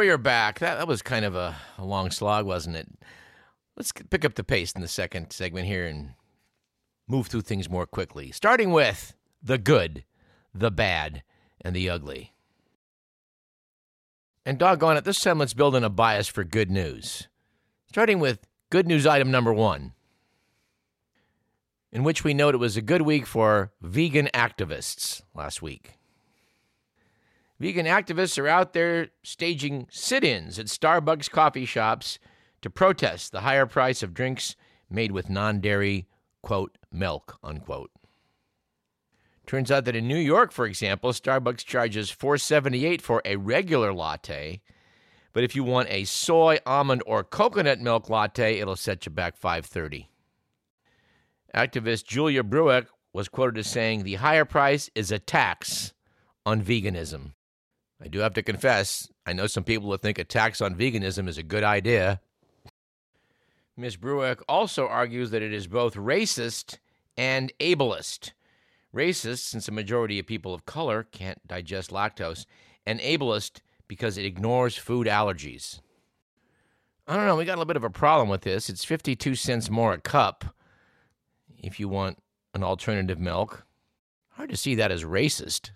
we are back. That, that was kind of a, a long slog, wasn't it? Let's pick up the pace in the second segment here and move through things more quickly, starting with the good, the bad, and the ugly. And doggone it, this time let's build in a bias for good news. Starting with good news item number one, in which we note it was a good week for vegan activists last week. Vegan activists are out there staging sit ins at Starbucks coffee shops to protest the higher price of drinks made with non dairy, quote, milk, unquote. Turns out that in New York, for example, Starbucks charges $4.78 for a regular latte, but if you want a soy, almond, or coconut milk latte, it'll set you back $5.30. Activist Julia Brueck was quoted as saying, The higher price is a tax on veganism. I do have to confess, I know some people that think a tax on veganism is a good idea. Ms. Brueck also argues that it is both racist and ableist. Racist, since a majority of people of color can't digest lactose, and ableist because it ignores food allergies. I don't know, we got a little bit of a problem with this. It's 52 cents more a cup if you want an alternative milk. Hard to see that as racist.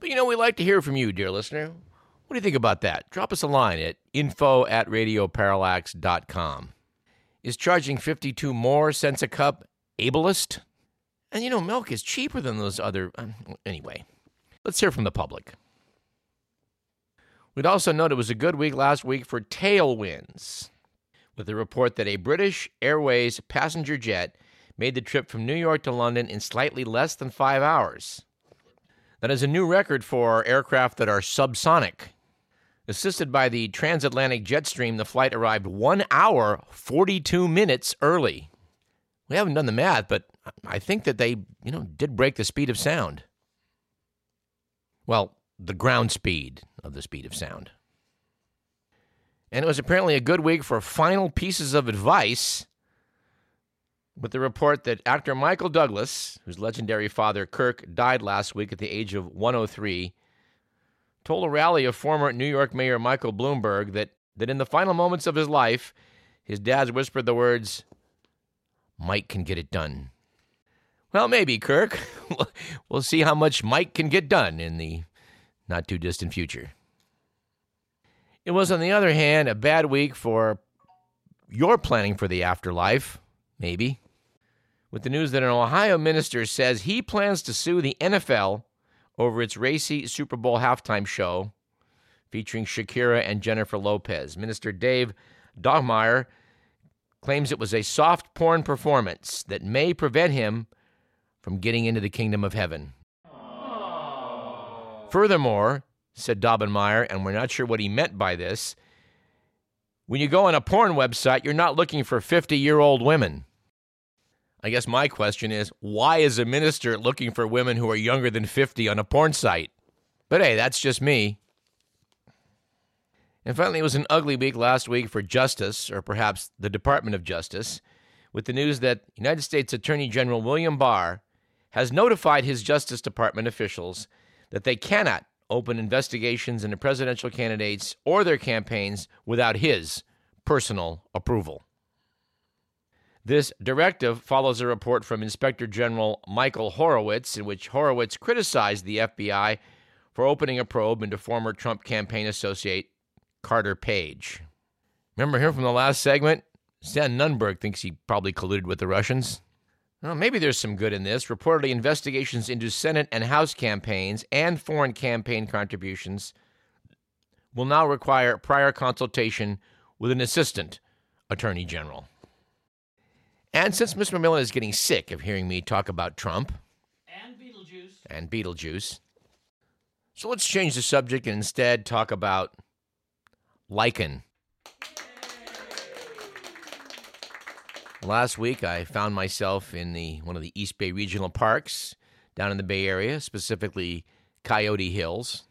But you know, we like to hear from you, dear listener. What do you think about that? Drop us a line at info at radioparallax.com. Is charging 52 more cents a cup ableist? And you know, milk is cheaper than those other. Um, anyway, let's hear from the public. We'd also note it was a good week last week for tailwinds, with the report that a British Airways passenger jet made the trip from New York to London in slightly less than five hours. That is a new record for aircraft that are subsonic. Assisted by the transatlantic jet stream, the flight arrived one hour, 42 minutes early. We haven't done the math, but I think that they, you know, did break the speed of sound. Well, the ground speed of the speed of sound. And it was apparently a good week for final pieces of advice with the report that actor Michael Douglas, whose legendary father Kirk died last week at the age of 103, told a rally of former New York Mayor Michael Bloomberg that, that in the final moments of his life, his dad whispered the words, Mike can get it done. Well, maybe, Kirk. we'll see how much Mike can get done in the not too distant future. It was, on the other hand, a bad week for your planning for the afterlife, maybe with the news that an Ohio minister says he plans to sue the NFL over its racy Super Bowl halftime show featuring Shakira and Jennifer Lopez. Minister Dave Daubenmire claims it was a soft porn performance that may prevent him from getting into the kingdom of heaven. Furthermore, said Daubenmire, and we're not sure what he meant by this, when you go on a porn website, you're not looking for 50 year old women. I guess my question is why is a minister looking for women who are younger than 50 on a porn site? But hey, that's just me. And finally, it was an ugly week last week for Justice, or perhaps the Department of Justice, with the news that United States Attorney General William Barr has notified his Justice Department officials that they cannot open investigations into presidential candidates or their campaigns without his personal approval. This directive follows a report from Inspector General Michael Horowitz, in which Horowitz criticized the FBI for opening a probe into former Trump campaign associate Carter Page. Remember him from the last segment? Stan Nunberg thinks he probably colluded with the Russians. Well, maybe there's some good in this. Reportedly, investigations into Senate and House campaigns and foreign campaign contributions will now require prior consultation with an assistant attorney general. And since Miss McMillan is getting sick of hearing me talk about Trump and Beetlejuice and Beetlejuice, so let's change the subject and instead talk about lichen. Last week, I found myself in the one of the East Bay regional parks down in the Bay Area, specifically Coyote Hills,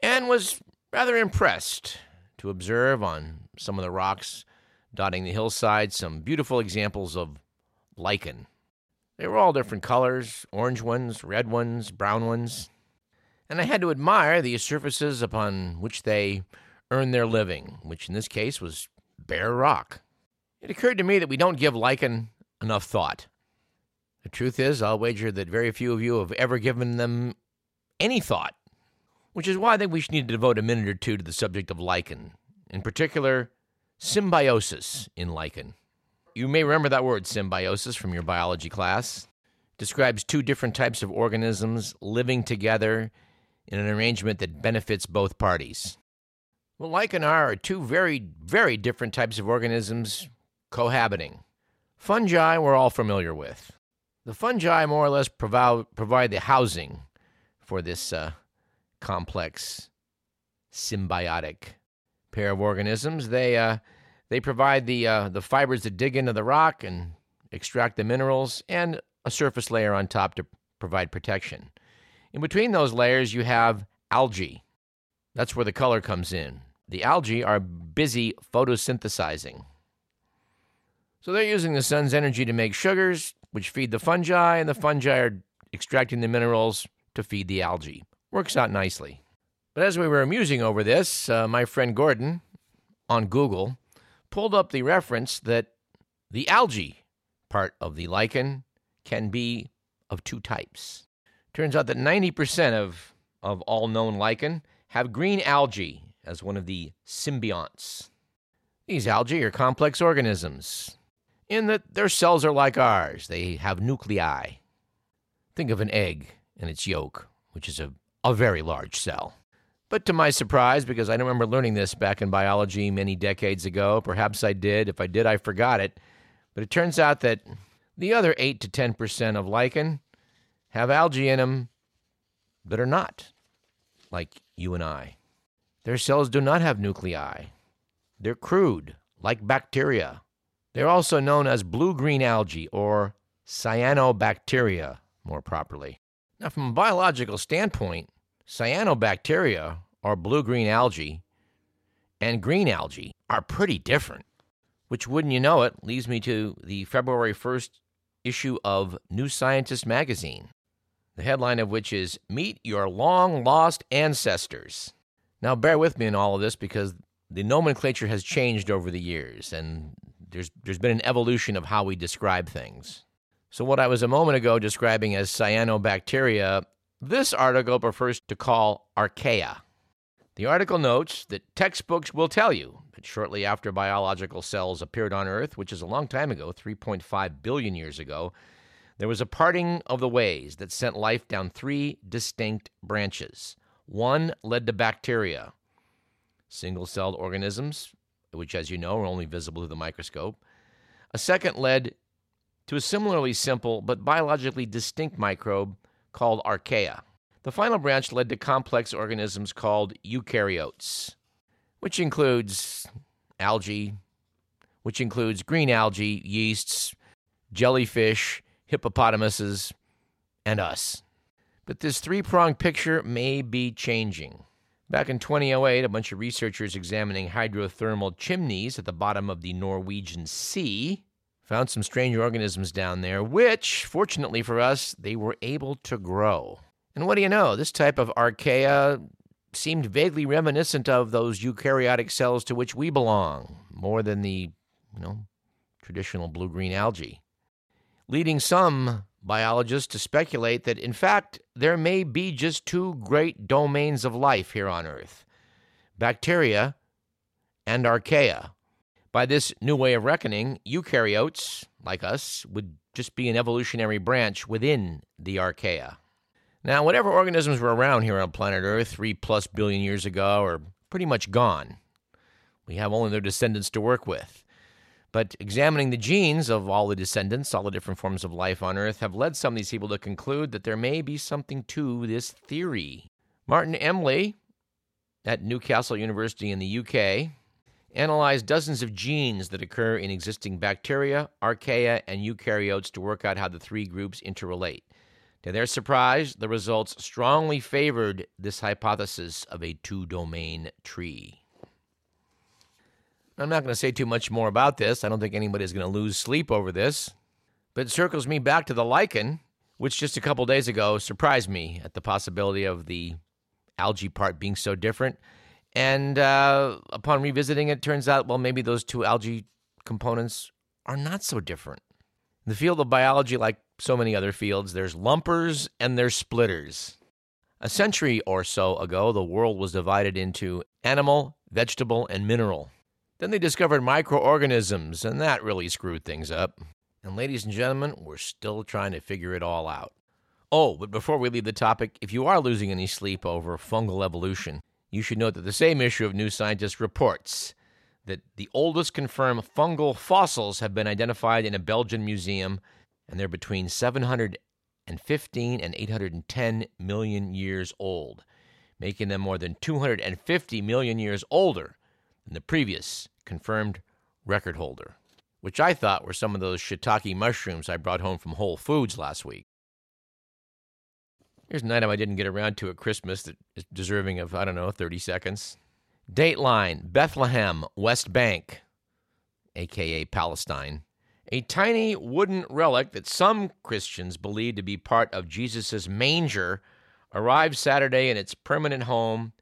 and was rather impressed to observe on some of the rocks dotting the hillside, some beautiful examples of lichen. They were all different colors orange ones, red ones, brown ones. And I had to admire the surfaces upon which they earned their living, which in this case was bare rock. It occurred to me that we don't give lichen enough thought. The truth is, I'll wager that very few of you have ever given them any thought, which is why I think we should need to devote a minute or two to the subject of lichen, in particular, symbiosis in lichen. You may remember that word, symbiosis, from your biology class. Describes two different types of organisms living together in an arrangement that benefits both parties. Well, lichen are two very, very different types of organisms cohabiting. Fungi we're all familiar with. The fungi more or less provide, provide the housing for this uh, complex symbiotic pair of organisms. They, uh, they provide the, uh, the fibers that dig into the rock and extract the minerals, and a surface layer on top to provide protection. In between those layers, you have algae. That's where the color comes in. The algae are busy photosynthesizing. So they're using the sun's energy to make sugars, which feed the fungi, and the fungi are extracting the minerals to feed the algae. Works out nicely. But as we were musing over this, uh, my friend Gordon on Google pulled up the reference that the algae part of the lichen can be of two types. Turns out that 90% of, of all known lichen have green algae as one of the symbionts. These algae are complex organisms in that their cells are like ours, they have nuclei. Think of an egg and its yolk, which is a, a very large cell. But to my surprise, because I don't remember learning this back in biology many decades ago, perhaps I did. If I did, I forgot it. But it turns out that the other 8 to 10% of lichen have algae in them that are not like you and I. Their cells do not have nuclei. They're crude, like bacteria. They're also known as blue green algae or cyanobacteria, more properly. Now, from a biological standpoint, cyanobacteria, or blue green algae, and green algae are pretty different. Which, wouldn't you know it, leads me to the February 1st issue of New Scientist magazine, the headline of which is Meet Your Long Lost Ancestors. Now, bear with me in all of this because the nomenclature has changed over the years, and there's, there's been an evolution of how we describe things. So, what I was a moment ago describing as cyanobacteria, this article prefers to call archaea. The article notes that textbooks will tell you that shortly after biological cells appeared on Earth, which is a long time ago, 3.5 billion years ago, there was a parting of the ways that sent life down three distinct branches. One led to bacteria, single celled organisms, which, as you know, are only visible through the microscope. A second led to a similarly simple but biologically distinct microbe called archaea. The final branch led to complex organisms called eukaryotes, which includes algae, which includes green algae, yeasts, jellyfish, hippopotamuses, and us. But this three pronged picture may be changing. Back in 2008, a bunch of researchers examining hydrothermal chimneys at the bottom of the Norwegian Sea found some strange organisms down there, which, fortunately for us, they were able to grow. And what do you know? This type of archaea seemed vaguely reminiscent of those eukaryotic cells to which we belong, more than the, you know, traditional blue green algae. Leading some biologists to speculate that, in fact, there may be just two great domains of life here on Earth bacteria and archaea. By this new way of reckoning, eukaryotes, like us, would just be an evolutionary branch within the archaea. Now, whatever organisms were around here on planet Earth three plus billion years ago are pretty much gone. We have only their descendants to work with. But examining the genes of all the descendants, all the different forms of life on Earth, have led some of these people to conclude that there may be something to this theory. Martin Embley at Newcastle University in the UK analyzed dozens of genes that occur in existing bacteria, archaea, and eukaryotes to work out how the three groups interrelate. To their surprise, the results strongly favored this hypothesis of a two domain tree. I'm not going to say too much more about this. I don't think anybody's going to lose sleep over this. But it circles me back to the lichen, which just a couple days ago surprised me at the possibility of the algae part being so different. And uh, upon revisiting it, turns out, well, maybe those two algae components are not so different. In the field of biology, like so many other fields, there's lumpers and there's splitters. A century or so ago, the world was divided into animal, vegetable, and mineral. Then they discovered microorganisms, and that really screwed things up. And, ladies and gentlemen, we're still trying to figure it all out. Oh, but before we leave the topic, if you are losing any sleep over fungal evolution, you should note that the same issue of New Scientist reports that the oldest confirmed fungal fossils have been identified in a Belgian museum, and they're between 715 and 810 million years old, making them more than 250 million years older than the previous confirmed record holder, which I thought were some of those shiitake mushrooms I brought home from Whole Foods last week. Here's an item I didn't get around to at Christmas that is deserving of, I don't know, 30 seconds. Dateline Bethlehem, West Bank, aka Palestine. A tiny wooden relic that some Christians believe to be part of Jesus' manger arrived Saturday in its permanent home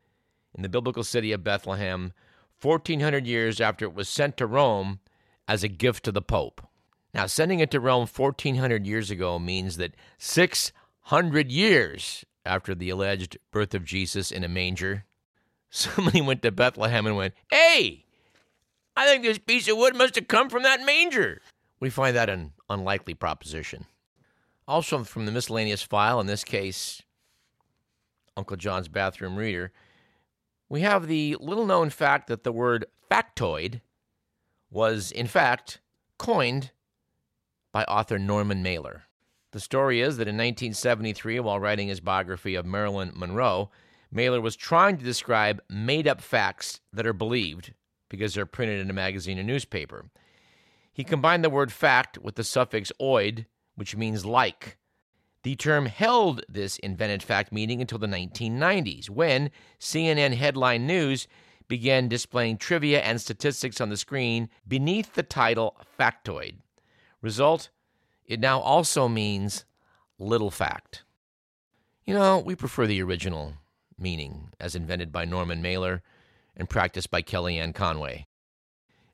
in the biblical city of Bethlehem, 1400 years after it was sent to Rome as a gift to the Pope. Now, sending it to Rome 1400 years ago means that 600 years after the alleged birth of Jesus in a manger, somebody went to Bethlehem and went, Hey, I think this piece of wood must have come from that manger. We find that an unlikely proposition. Also, from the miscellaneous file, in this case, Uncle John's bathroom reader, we have the little known fact that the word factoid was, in fact, coined by author Norman Mailer. The story is that in 1973, while writing his biography of Marilyn Monroe, Mailer was trying to describe made up facts that are believed because they're printed in a magazine or newspaper. He combined the word fact with the suffix oid, which means like. The term held this invented fact meaning until the 1990s, when CNN headline news began displaying trivia and statistics on the screen beneath the title factoid. Result, it now also means little fact. You know, we prefer the original meaning as invented by Norman Mailer and practiced by Kellyanne Conway.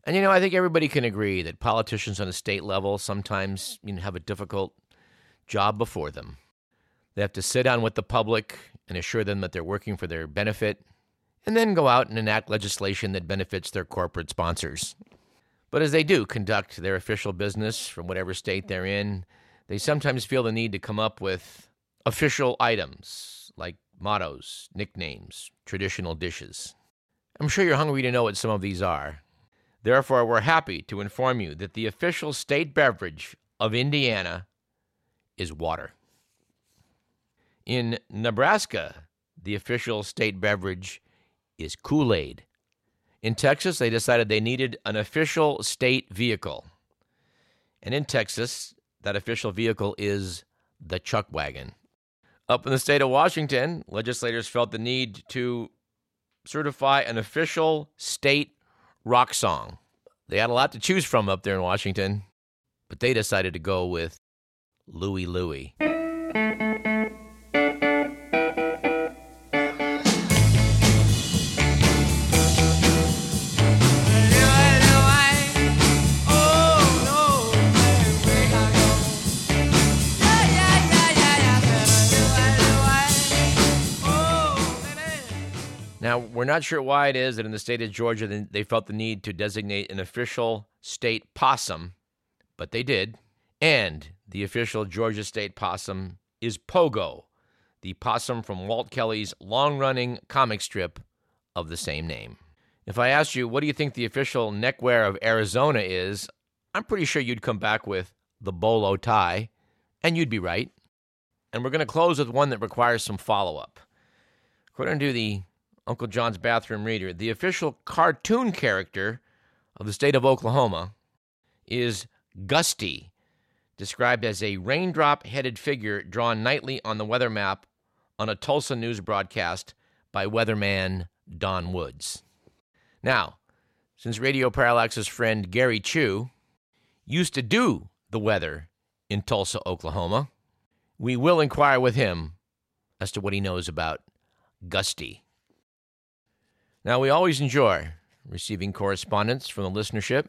And you know, I think everybody can agree that politicians on a state level sometimes you know, have a difficult job before them. They have to sit down with the public and assure them that they're working for their benefit, and then go out and enact legislation that benefits their corporate sponsors. But as they do conduct their official business from whatever state they're in, they sometimes feel the need to come up with official items like mottos, nicknames, traditional dishes. I'm sure you're hungry to know what some of these are. Therefore, we're happy to inform you that the official state beverage of Indiana is water. In Nebraska, the official state beverage is Kool Aid. In Texas, they decided they needed an official state vehicle. And in Texas, that official vehicle is the chuck wagon. Up in the state of Washington, legislators felt the need to certify an official state rock song. They had a lot to choose from up there in Washington, but they decided to go with Louie Louie. Not sure why it is that in the state of Georgia they felt the need to designate an official state possum, but they did. And the official Georgia state possum is Pogo, the possum from Walt Kelly's long running comic strip of the same name. If I asked you, what do you think the official neckwear of Arizona is, I'm pretty sure you'd come back with the bolo tie, and you'd be right. And we're going to close with one that requires some follow up. According to the Uncle John's Bathroom Reader, the official cartoon character of the state of Oklahoma is Gusty, described as a raindrop headed figure drawn nightly on the weather map on a Tulsa news broadcast by weatherman Don Woods. Now, since Radio Parallax's friend Gary Chu used to do the weather in Tulsa, Oklahoma, we will inquire with him as to what he knows about Gusty. Now, we always enjoy receiving correspondence from the listenership.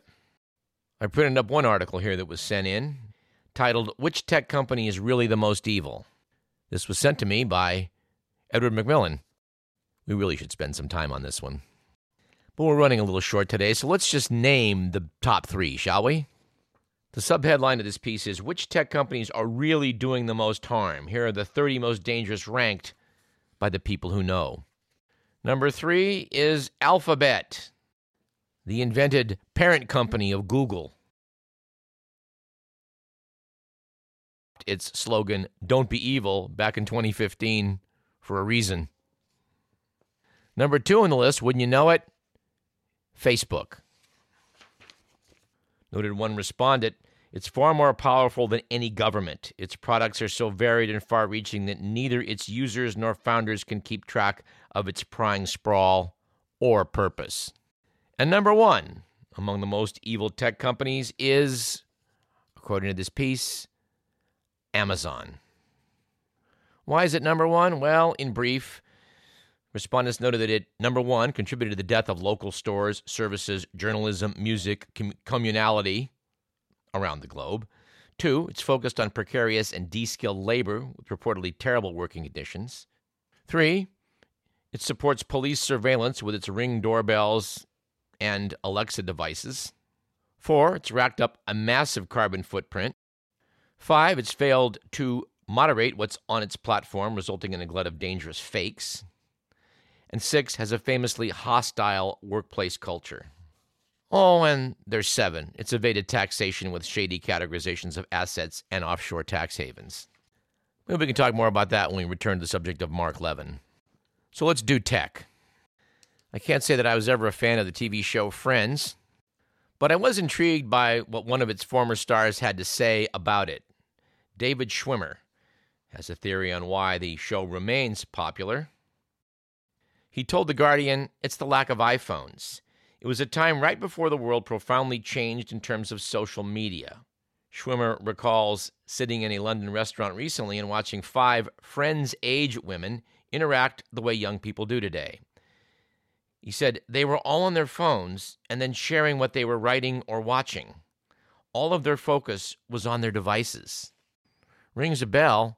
I printed up one article here that was sent in titled, Which Tech Company is Really the Most Evil? This was sent to me by Edward McMillan. We really should spend some time on this one. But we're running a little short today, so let's just name the top three, shall we? The subheadline of this piece is Which tech companies are really doing the most harm? Here are the 30 most dangerous ranked by the people who know. Number three is Alphabet, the invented parent company of Google. Its slogan, Don't Be Evil, back in 2015 for a reason. Number two on the list, wouldn't you know it? Facebook. Noted one respondent it's far more powerful than any government. Its products are so varied and far reaching that neither its users nor founders can keep track of its prying sprawl or purpose. And number one among the most evil tech companies is, according to this piece, Amazon. Why is it number one? Well, in brief, Respondents noted that it, number one, contributed to the death of local stores, services, journalism, music, com- communality around the globe. Two, it's focused on precarious and de skilled labor with reportedly terrible working conditions. Three, it supports police surveillance with its ring doorbells and Alexa devices. Four, it's racked up a massive carbon footprint. Five, it's failed to moderate what's on its platform, resulting in a glut of dangerous fakes and six has a famously hostile workplace culture. Oh, and there's seven. It's evaded taxation with shady categorizations of assets and offshore tax havens. Maybe we can talk more about that when we return to the subject of Mark Levin. So let's do tech. I can't say that I was ever a fan of the TV show Friends, but I was intrigued by what one of its former stars had to say about it. David Schwimmer has a theory on why the show remains popular he told The Guardian, It's the lack of iPhones. It was a time right before the world profoundly changed in terms of social media. Schwimmer recalls sitting in a London restaurant recently and watching five friends age women interact the way young people do today. He said they were all on their phones and then sharing what they were writing or watching. All of their focus was on their devices. Rings a bell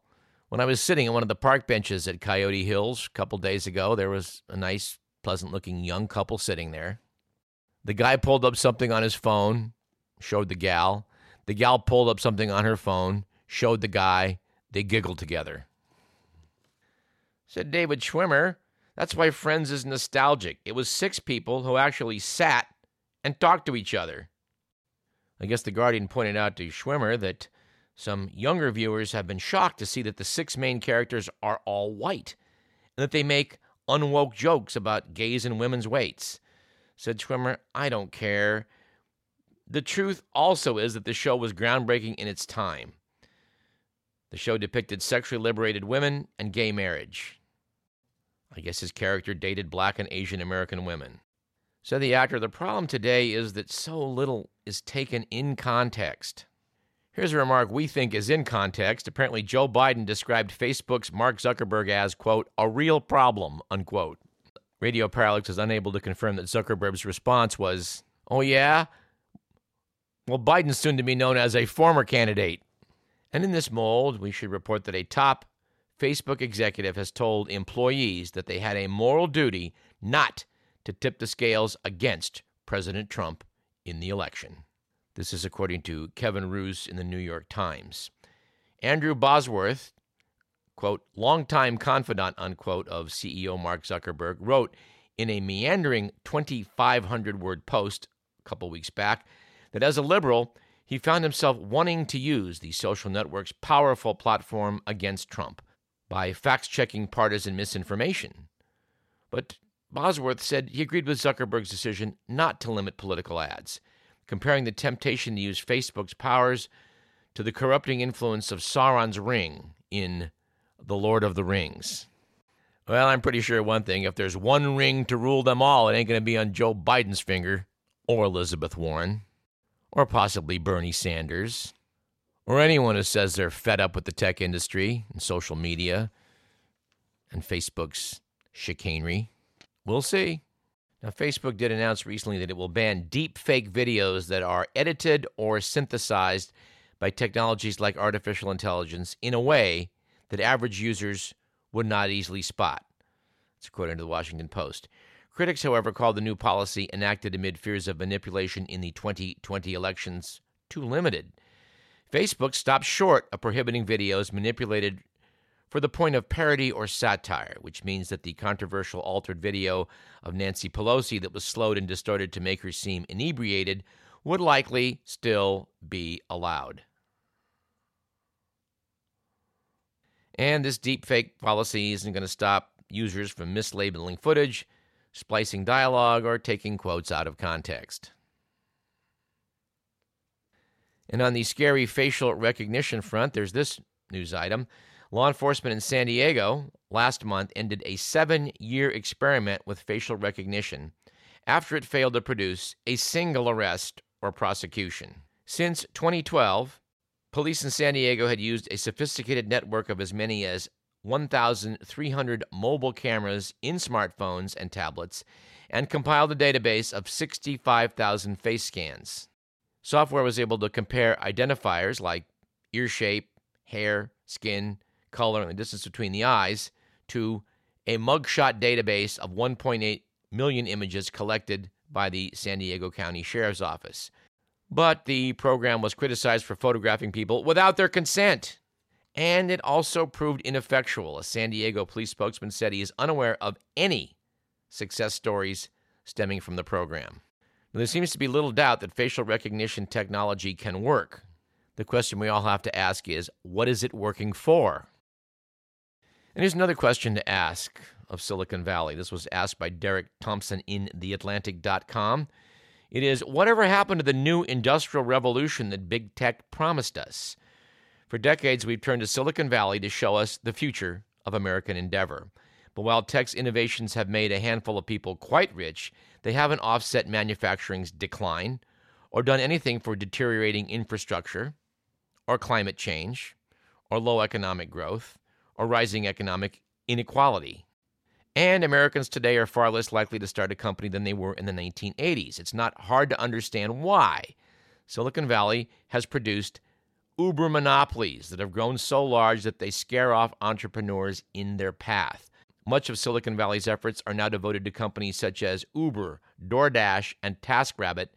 when I was sitting on one of the park benches at Coyote Hills a couple days ago, there was a nice, pleasant looking young couple sitting there. The guy pulled up something on his phone, showed the gal. The gal pulled up something on her phone, showed the guy. They giggled together. Said David Schwimmer, that's why Friends is nostalgic. It was six people who actually sat and talked to each other. I guess the Guardian pointed out to Schwimmer that some younger viewers have been shocked to see that the six main characters are all white and that they make unwoke jokes about gays and women's weights. Said Schwimmer, I don't care. The truth also is that the show was groundbreaking in its time. The show depicted sexually liberated women and gay marriage. I guess his character dated black and Asian American women. Said the actor, the problem today is that so little is taken in context. Here's a remark we think is in context. Apparently, Joe Biden described Facebook's Mark Zuckerberg as, quote, a real problem, unquote. Radio Parallax is unable to confirm that Zuckerberg's response was, oh, yeah? Well, Biden's soon to be known as a former candidate. And in this mold, we should report that a top Facebook executive has told employees that they had a moral duty not to tip the scales against President Trump in the election. This is according to Kevin Roose in the New York Times. Andrew Bosworth, quote, longtime confidant, unquote, of CEO Mark Zuckerberg, wrote in a meandering 2,500 word post a couple weeks back that as a liberal, he found himself wanting to use the social network's powerful platform against Trump by fact checking partisan misinformation. But Bosworth said he agreed with Zuckerberg's decision not to limit political ads comparing the temptation to use Facebook's powers to the corrupting influence of Sauron's ring in The Lord of the Rings. Well, I'm pretty sure one thing if there's one ring to rule them all, it ain't going to be on Joe Biden's finger, or Elizabeth Warren, or possibly Bernie Sanders, or anyone who says they're fed up with the tech industry and social media and Facebook's chicanery. We'll see. Now, Facebook did announce recently that it will ban deep fake videos that are edited or synthesized by technologies like artificial intelligence in a way that average users would not easily spot. That's according to the Washington Post. Critics, however, called the new policy enacted amid fears of manipulation in the 2020 elections too limited. Facebook stopped short of prohibiting videos manipulated for the point of parody or satire, which means that the controversial altered video of Nancy Pelosi that was slowed and distorted to make her seem inebriated would likely still be allowed. And this deepfake policy isn't going to stop users from mislabeling footage, splicing dialogue, or taking quotes out of context. And on the scary facial recognition front, there's this news item. Law enforcement in San Diego last month ended a seven year experiment with facial recognition after it failed to produce a single arrest or prosecution. Since 2012, police in San Diego had used a sophisticated network of as many as 1,300 mobile cameras in smartphones and tablets and compiled a database of 65,000 face scans. Software was able to compare identifiers like ear shape, hair, skin, color, and the distance between the eyes to a mugshot database of 1.8 million images collected by the San Diego County Sheriff's Office. But the program was criticized for photographing people without their consent. And it also proved ineffectual. A San Diego police spokesman said he is unaware of any success stories stemming from the program. Now, there seems to be little doubt that facial recognition technology can work. The question we all have to ask is what is it working for? And here's another question to ask of Silicon Valley. This was asked by Derek Thompson in TheAtlantic.com. It is whatever happened to the new industrial revolution that big tech promised us? For decades, we've turned to Silicon Valley to show us the future of American endeavor. But while tech's innovations have made a handful of people quite rich, they haven't offset manufacturing's decline or done anything for deteriorating infrastructure or climate change or low economic growth or rising economic inequality. And Americans today are far less likely to start a company than they were in the 1980s. It's not hard to understand why. Silicon Valley has produced uber monopolies that have grown so large that they scare off entrepreneurs in their path. Much of Silicon Valley's efforts are now devoted to companies such as Uber, DoorDash, and TaskRabbit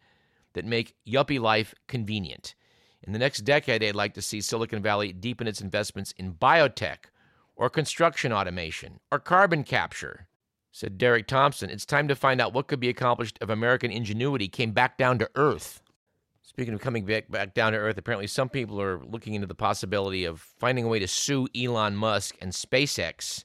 that make yuppie life convenient. In the next decade, I'd like to see Silicon Valley deepen its investments in biotech, or construction automation or carbon capture. Said Derek Thompson, it's time to find out what could be accomplished if American ingenuity came back down to earth. Speaking of coming back, back down to earth, apparently some people are looking into the possibility of finding a way to sue Elon Musk and SpaceX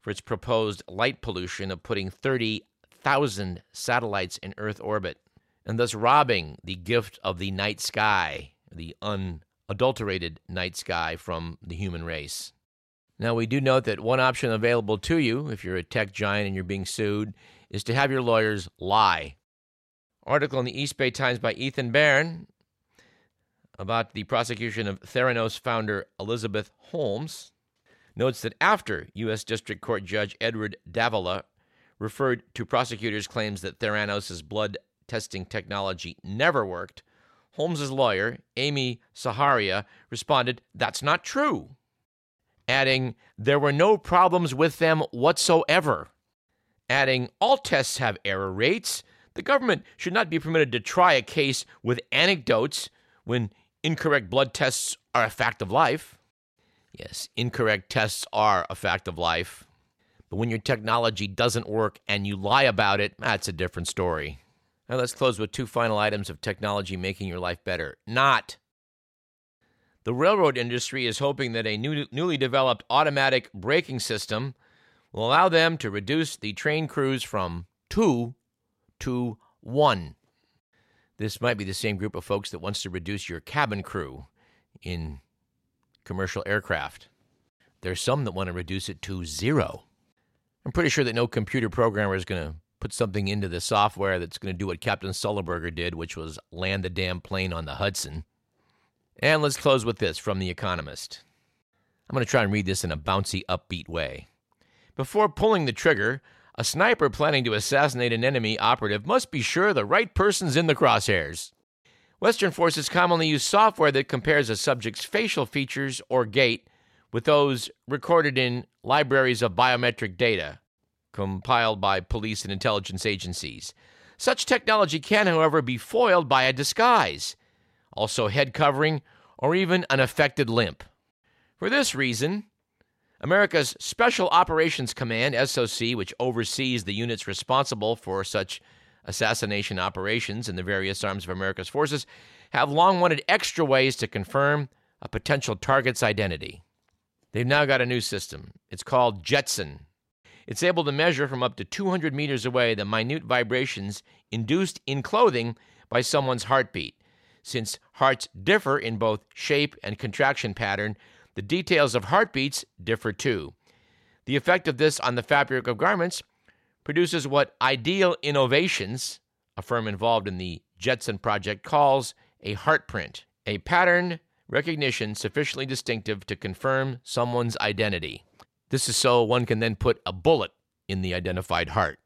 for its proposed light pollution of putting 30,000 satellites in Earth orbit and thus robbing the gift of the night sky, the unadulterated night sky, from the human race. Now, we do note that one option available to you, if you're a tech giant and you're being sued, is to have your lawyers lie. Article in the East Bay Times by Ethan Baron about the prosecution of Theranos founder Elizabeth Holmes notes that after U.S. District Court Judge Edward Davila referred to prosecutors' claims that Theranos' blood testing technology never worked, Holmes' lawyer, Amy Saharia, responded, That's not true adding, There were no problems with them whatsoever. Adding, All tests have error rates. The government should not be permitted to try a case with anecdotes when incorrect blood tests are a fact of life. Yes, incorrect tests are a fact of life. But when your technology doesn't work and you lie about it, that's a different story. Now let's close with two final items of technology making your life better. Not the railroad industry is hoping that a new, newly developed automatic braking system will allow them to reduce the train crews from two to one. This might be the same group of folks that wants to reduce your cabin crew in commercial aircraft. There's some that want to reduce it to zero. I'm pretty sure that no computer programmer is going to put something into the software that's going to do what Captain Sullenberger did, which was land the damn plane on the Hudson. And let's close with this from The Economist. I'm going to try and read this in a bouncy, upbeat way. Before pulling the trigger, A sniper planning to assassinate an enemy operative must be sure the right person's in the crosshairs. Western forces commonly use software that compares a subject's facial features or gait with those recorded in libraries of biometric data compiled by police and intelligence agencies. Such technology can, however, be foiled by a disguise, also head covering, or even an affected limp. For this reason, America's Special Operations Command, SOC, which oversees the units responsible for such assassination operations in the various arms of America's forces, have long wanted extra ways to confirm a potential target's identity. They've now got a new system. It's called Jetson. It's able to measure from up to 200 meters away the minute vibrations induced in clothing by someone's heartbeat. Since hearts differ in both shape and contraction pattern, the details of heartbeats differ too. The effect of this on the fabric of garments produces what Ideal Innovations, a firm involved in the Jetson project, calls a heart print, a pattern recognition sufficiently distinctive to confirm someone's identity. This is so one can then put a bullet in the identified heart.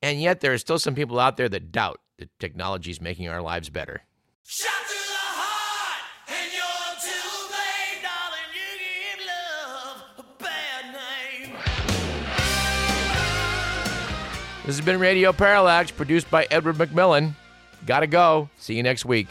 And yet, there are still some people out there that doubt that technology is making our lives better. This has been Radio Parallax, produced by Edward McMillan. Gotta go. See you next week.